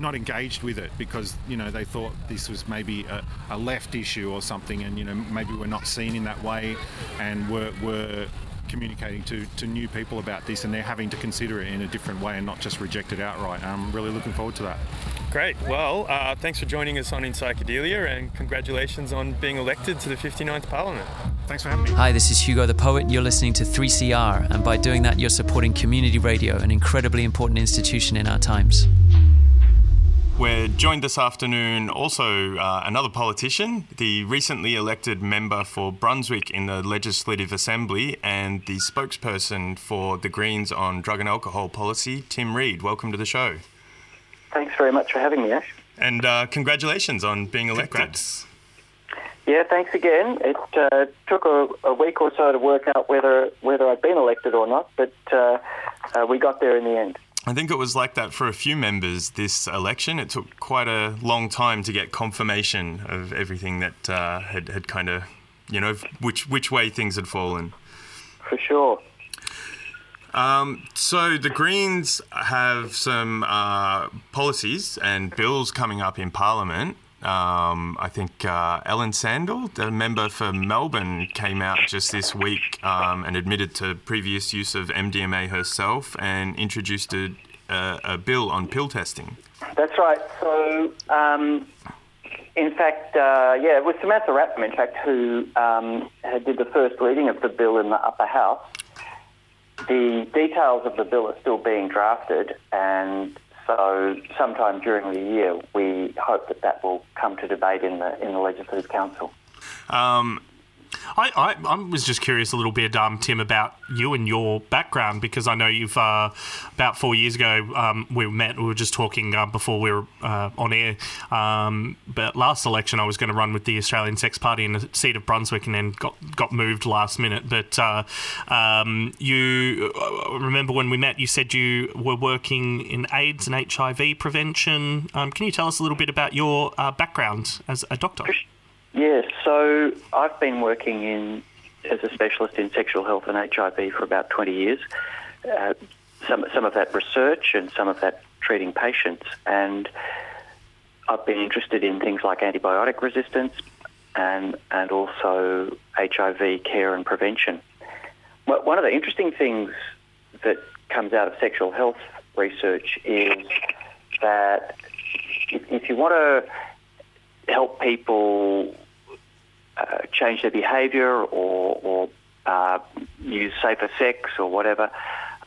not engaged with it because you know they thought this was maybe a, a, left issue or something and you know maybe we're not seen in that way and we're, we're communicating to, to new people about this and they're having to consider it in a different way and not just reject it outright. I'm really looking forward to that. Great. Well, uh, thanks for joining us on In Psychedelia and congratulations on being elected to the 59th Parliament. Thanks for having me. Hi, this is Hugo the Poet. You're listening to 3CR, and by doing that, you're supporting community radio, an incredibly important institution in our times. We're joined this afternoon also uh, another politician, the recently elected member for Brunswick in the Legislative Assembly and the spokesperson for the Greens on drug and alcohol policy, Tim Read. Welcome to the show. Thanks very much for having me, Ash. And uh, congratulations on being elected. Congrats. Yeah, thanks again. It uh, took a, a, week or so to work out whether whether I'd been elected or not, but uh, uh, we got there in the end. I think it was like that for a few members this election. It took quite a long time to get confirmation of everything that uh, had, had kind of, you know, which which way things had fallen. For sure. Um, so the Greens have some uh, policies and bills coming up in Parliament um, I think uh, Ellen Sandell, the member for Melbourne, came out just this week um, and admitted to previous use of MDMA herself and introduced a, a, a bill on pill testing. That's right. So, um, in fact, uh, yeah, it was Samantha Ratnam, in fact, who um, did the first reading of the bill in the upper house. The details of the bill are still being drafted, and so sometime during the year, we hope that that will come to debate in the in the Legislative Council. Um, I, I, I, was just curious a little bit, um, Tim, about you and your background because I know you've uh, about four years ago um, we met. We were just talking uh, before we were uh, on air. Um, but last election, I was going to run with the Australian Sex Party in the seat of Brunswick, and then got got moved last minute. But uh, um, you uh, remember when we met? You said you were working in AIDS and HIV prevention. Um, can you tell us a little bit about your uh, background as a doctor? Yes, so I've been working in as a specialist in sexual health and HIV for about 20 years. Uh, some some of that research and some of that treating patients, and I've been interested in things like antibiotic resistance and and also HIV care and prevention. Well, one of the interesting things that comes out of sexual health research is that if, if you want to help people uh, change their behaviour or, or uh, use safer sex or whatever.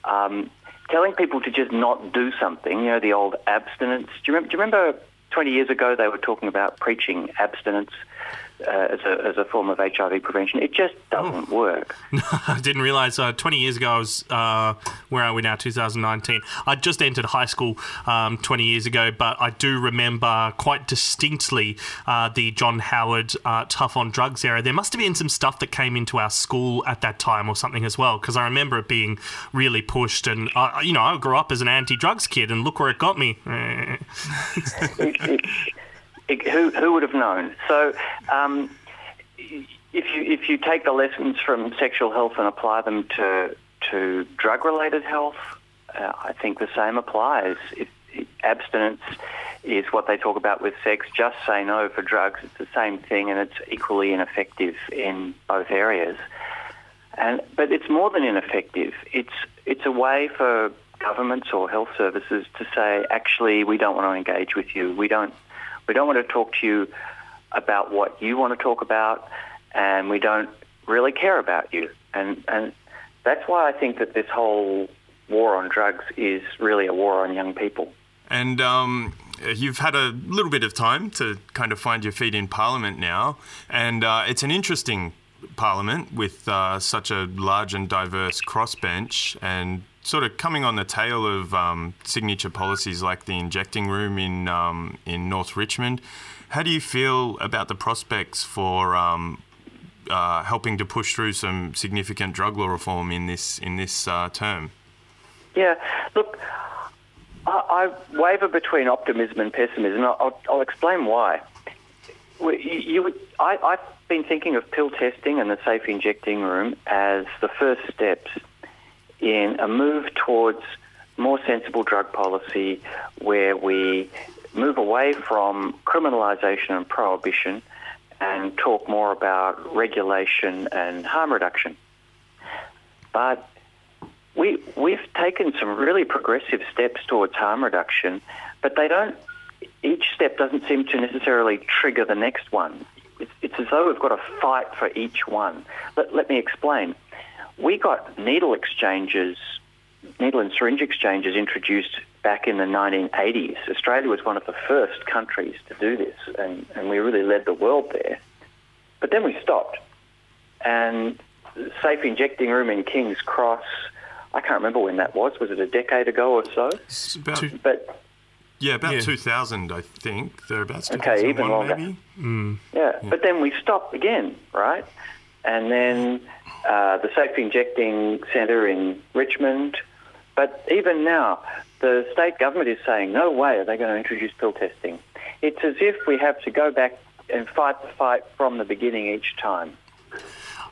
Um, telling people to just not do something, you know, the old abstinence. Do you, remember, do you remember 20 years ago they were talking about preaching abstinence? Uh, as, a, as a form of HIV prevention. It just doesn't oh. work. I didn't realise. Uh, 20 years ago, I was, uh, where are we now, 2019? I just entered high school um, 20 years ago, but I do remember quite distinctly uh, the John Howard uh, Tough on Drugs era. There must have been some stuff that came into our school at that time or something as well, because I remember it being really pushed. And, you know, I grew up as an anti drugs kid, and look where it got me. it, it, who, who would have known? So, um, if you if you take the lessons from sexual health and apply them to to drug related health, uh, I think the same applies. Abstinence is what they talk about with sex. Just say no for drugs. It's the same thing, and it's equally ineffective in both areas. And but it's more than ineffective. It's it's a way for governments or health services to say, actually, we don't want to engage with you. We don't we don't want to talk to you about what you want to talk about, and we don't really care about you. And and that's why I think that this whole war on drugs is really a war on young people. And um, you've had a little bit of time to kind of find your feet in Parliament now, and uh, it's an interesting Parliament with uh, such a large and diverse crossbench and sort of coming on the tail of um, signature policies like the injecting room in um, in North Richmond. How do you feel about the prospects for um, uh, helping to push through some significant drug law reform in this in this uh, term? Yeah, look, I, I waver between optimism and pessimism. I'll, I'll explain why. You, you, I, I've been thinking of pill testing and the safe injecting room as the first steps in a move towards more sensible drug policy where we move away from criminalisation and prohibition and talk more about regulation and harm reduction. But we, we've taken some really progressive steps towards harm reduction, but they don't, each step doesn't seem to necessarily trigger the next one. It's, it's as though we've got to fight for each one. Let, let me explain. We got needle exchanges, needle and syringe exchanges introduced back in the 1980s. Australia was one of the first countries to do this, and, and we really led the world there. But then we stopped. And safe injecting room in King's Cross, I can't remember when that was. Was it a decade ago or so? About, but yeah, about Yeah. 2000, I think. Thereabouts. Okay, even 2001 longer. maybe. Mm. Yeah, but then we stopped again, right? And then uh, the Safe Injecting Centre in Richmond. But even now, the state government is saying, no way are they going to introduce pill testing. It's as if we have to go back and fight the fight from the beginning each time.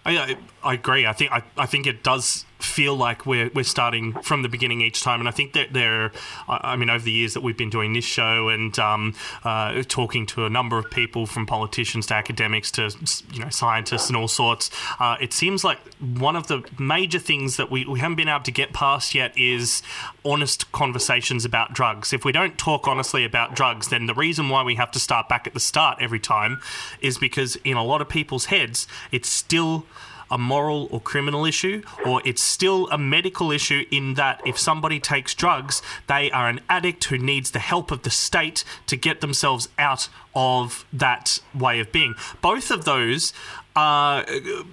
I, I, agree. I think I, I think it does feel like we're we're starting from the beginning each time, and I think that there. I mean, over the years that we've been doing this show and um, uh, talking to a number of people, from politicians to academics to you know scientists and all sorts, uh, it seems like one of the major things that we, we haven't been able to get past yet is honest conversations about drugs. If we don't talk honestly about drugs, then the reason why we have to start back at the start every time is because in a lot of people's heads, it's still a moral or criminal issue, or it's still a medical issue in that if somebody takes drugs, they are an addict who needs the help of the state to get themselves out of that way of being. Both of those uh,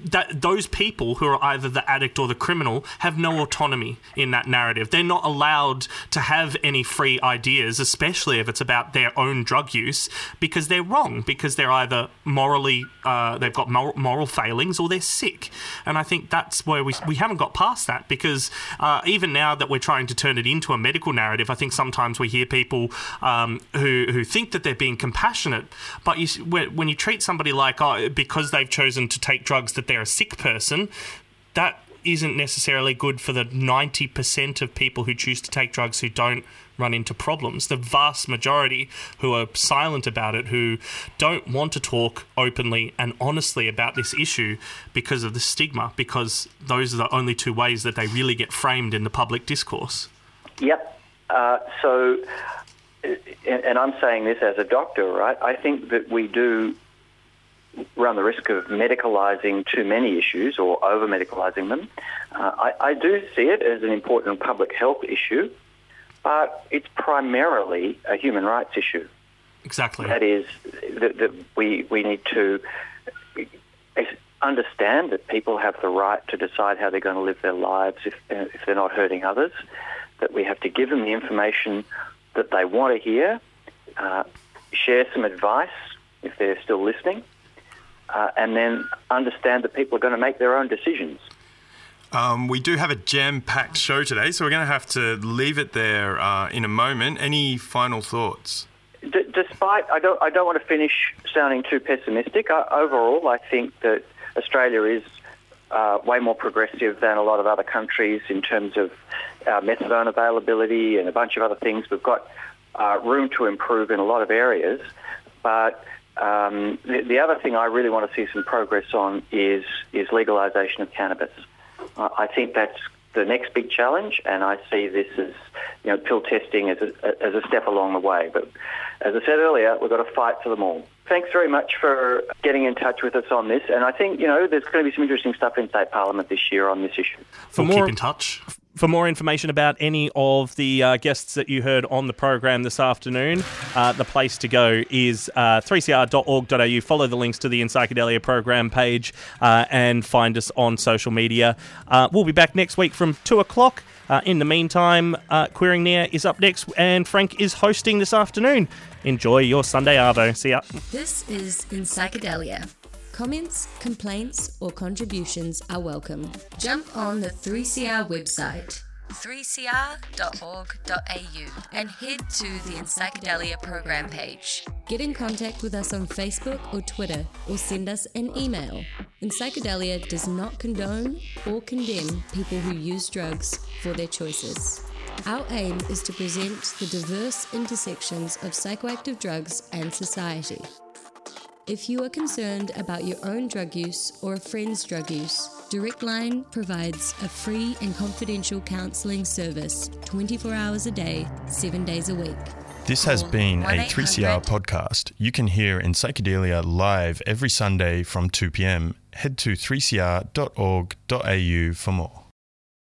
that those people who are either the addict or the criminal have no autonomy in that narrative. They're not allowed to have any free ideas, especially if it's about their own drug use, because they're wrong. Because they're either morally uh, they've got moral, moral failings or they're sick. And I think that's where we we haven't got past that because uh, even now that we're trying to turn it into a medical narrative, I think sometimes we hear people um, who who think that they're being compassionate, but you, when you treat somebody like oh, because they've chosen to take drugs that they're a sick person, that isn't necessarily good for the 90% of people who choose to take drugs who don't run into problems. The vast majority who are silent about it, who don't want to talk openly and honestly about this issue because of the stigma, because those are the only two ways that they really get framed in the public discourse. Yep. Uh, so, and I'm saying this as a doctor, right? I think that we do run the risk of medicalising too many issues or over medicalising them. Uh, I, I do see it as an important public health issue, but it's primarily a human rights issue. Exactly. That is, that, that we, we need to understand that people have the right to decide how they're going to live their lives if, uh, if they're not hurting others, that we have to give them the information that they want to hear, uh, share some advice if they're still listening, uh, and then understand that people are going to make their own decisions. Um, we do have a jam-packed show today, so we're going to have to leave it there uh, in a moment. Any final thoughts? D- despite, I don't, I don't want to finish sounding too pessimistic. Uh, overall, I think that Australia is uh, way more progressive than a lot of other countries in terms of uh, methadone availability and a bunch of other things. We've got uh, room to improve in a lot of areas, but um, the, the other thing I really want to see some progress on is is legalisation of cannabis. Uh, I think that's the next big challenge, and I see this as you know pill testing as a, as a step along the way. But as I said earlier, we've got to fight for them all. thanks very much for getting in touch with us on this. And I think, you know, there's going to be some interesting stuff in state parliament this year on this issue. For we'll more keep in touch. For more information about any of the uh, guests that you heard on the program this afternoon, uh, the place to go is uh, 3cr.org.au. Follow the links to the In Psychedelia program page uh, and find us on social media. Uh, we'll be back next week from 2 o'clock. Uh, in the meantime, Queering the Air is up next, and Frank is hosting this afternoon. Enjoy your Sunday Arvo. See ya. This is In Psychedelia. Comments, complaints, or contributions are welcome. Jump on the 3CR website, 3cr.org.au, and head to the Psychedelia program page. Get in contact with us on Facebook or Twitter, or send us an email. Psychedelia does not condone or condemn people who use drugs for their choices. Our aim is to present the diverse intersections of psychoactive drugs and society. If you are concerned about your own drug use or a friend's drug use, Direct Line provides a free and confidential counselling service 24 hours a day, 7 days a week. This has been a 3CR podcast. You can hear in Psychedelia live every Sunday from 2 pm. Head to 3cr.org.au for more.